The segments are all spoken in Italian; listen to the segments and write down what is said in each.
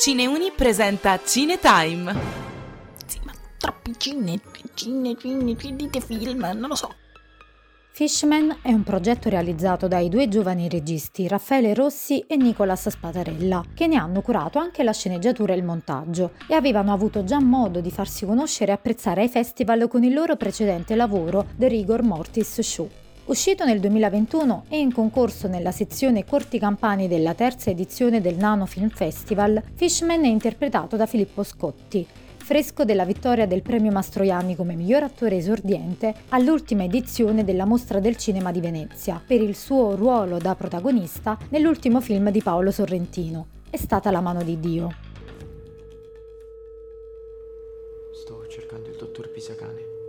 Cineuni presenta Cinetime. Sì, ma troppi cine, cine, cine, dite film, non lo so. Fishman è un progetto realizzato dai due giovani registi Raffaele Rossi e Nicolas Spatarella, che ne hanno curato anche la sceneggiatura e il montaggio e avevano avuto già modo di farsi conoscere e apprezzare ai festival con il loro precedente lavoro The Rigor Mortis Show. Uscito nel 2021 e in concorso nella sezione Corti Campani della terza edizione del Nano Film Festival, Fishman è interpretato da Filippo Scotti, fresco della vittoria del premio Mastroianni come miglior attore esordiente all'ultima edizione della Mostra del Cinema di Venezia, per il suo ruolo da protagonista nell'ultimo film di Paolo Sorrentino. È stata la mano di Dio. Sto cercando il dottor Pisacane.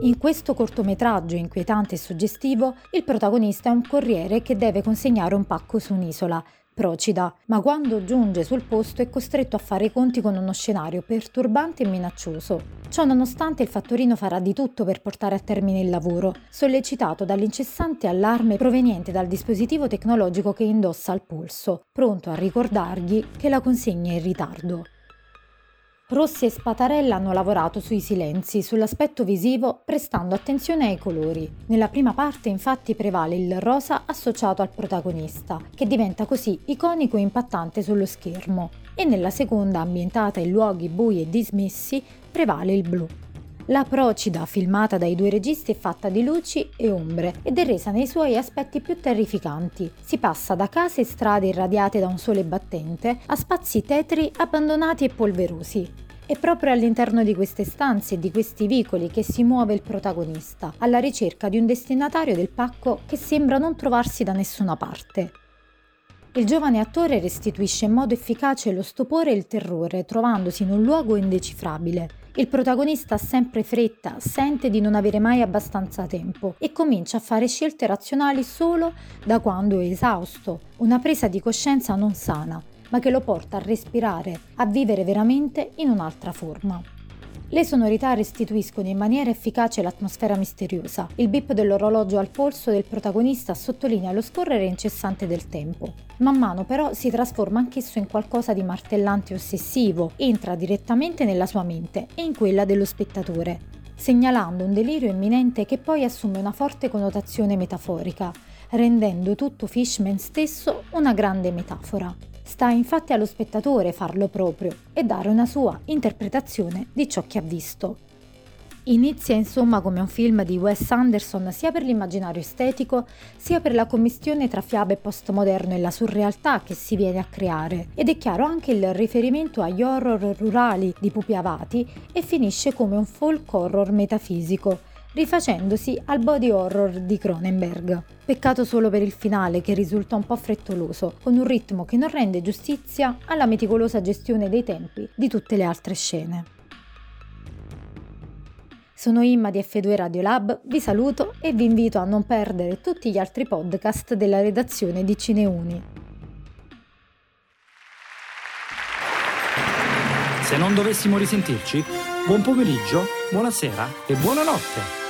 In questo cortometraggio inquietante e suggestivo, il protagonista è un corriere che deve consegnare un pacco su un'isola, Procida, ma quando giunge sul posto è costretto a fare i conti con uno scenario perturbante e minaccioso. Ciò nonostante il fattorino farà di tutto per portare a termine il lavoro, sollecitato dall'incessante allarme proveniente dal dispositivo tecnologico che indossa al polso, pronto a ricordargli che la consegna è in ritardo. Rossi e Spatarella hanno lavorato sui silenzi, sull'aspetto visivo, prestando attenzione ai colori. Nella prima parte infatti prevale il rosa associato al protagonista, che diventa così iconico e impattante sullo schermo, e nella seconda, ambientata in luoghi bui e dismessi, prevale il blu. La Procida, filmata dai due registi, è fatta di luci e ombre ed è resa nei suoi aspetti più terrificanti. Si passa da case e strade irradiate da un sole battente a spazi tetri abbandonati e polverosi. È proprio all'interno di queste stanze e di questi vicoli che si muove il protagonista, alla ricerca di un destinatario del pacco che sembra non trovarsi da nessuna parte. Il giovane attore restituisce in modo efficace lo stupore e il terrore, trovandosi in un luogo indecifrabile. Il protagonista ha sempre fretta, sente di non avere mai abbastanza tempo e comincia a fare scelte razionali solo da quando è esausto, una presa di coscienza non sana, ma che lo porta a respirare, a vivere veramente in un'altra forma. Le sonorità restituiscono in maniera efficace l'atmosfera misteriosa. Il bip dell'orologio al polso del protagonista sottolinea lo scorrere incessante del tempo. Man mano però si trasforma anch'esso in qualcosa di martellante e ossessivo, entra direttamente nella sua mente e in quella dello spettatore, segnalando un delirio imminente che poi assume una forte connotazione metaforica, rendendo tutto Fishman stesso una grande metafora. Sta infatti allo spettatore farlo proprio e dare una sua interpretazione di ciò che ha visto. Inizia insomma come un film di Wes Anderson sia per l'immaginario estetico sia per la commistione tra fiabe postmoderno e la surrealtà che si viene a creare ed è chiaro anche il riferimento agli horror rurali di Pupi Avati e finisce come un folk horror metafisico rifacendosi al body horror di Cronenberg. Peccato solo per il finale che risulta un po' frettoloso, con un ritmo che non rende giustizia alla meticolosa gestione dei tempi di tutte le altre scene. Sono Imma di F2 Radiolab, vi saluto e vi invito a non perdere tutti gli altri podcast della redazione di Cineuni. Se non dovessimo risentirci, buon pomeriggio, buonasera e buonanotte.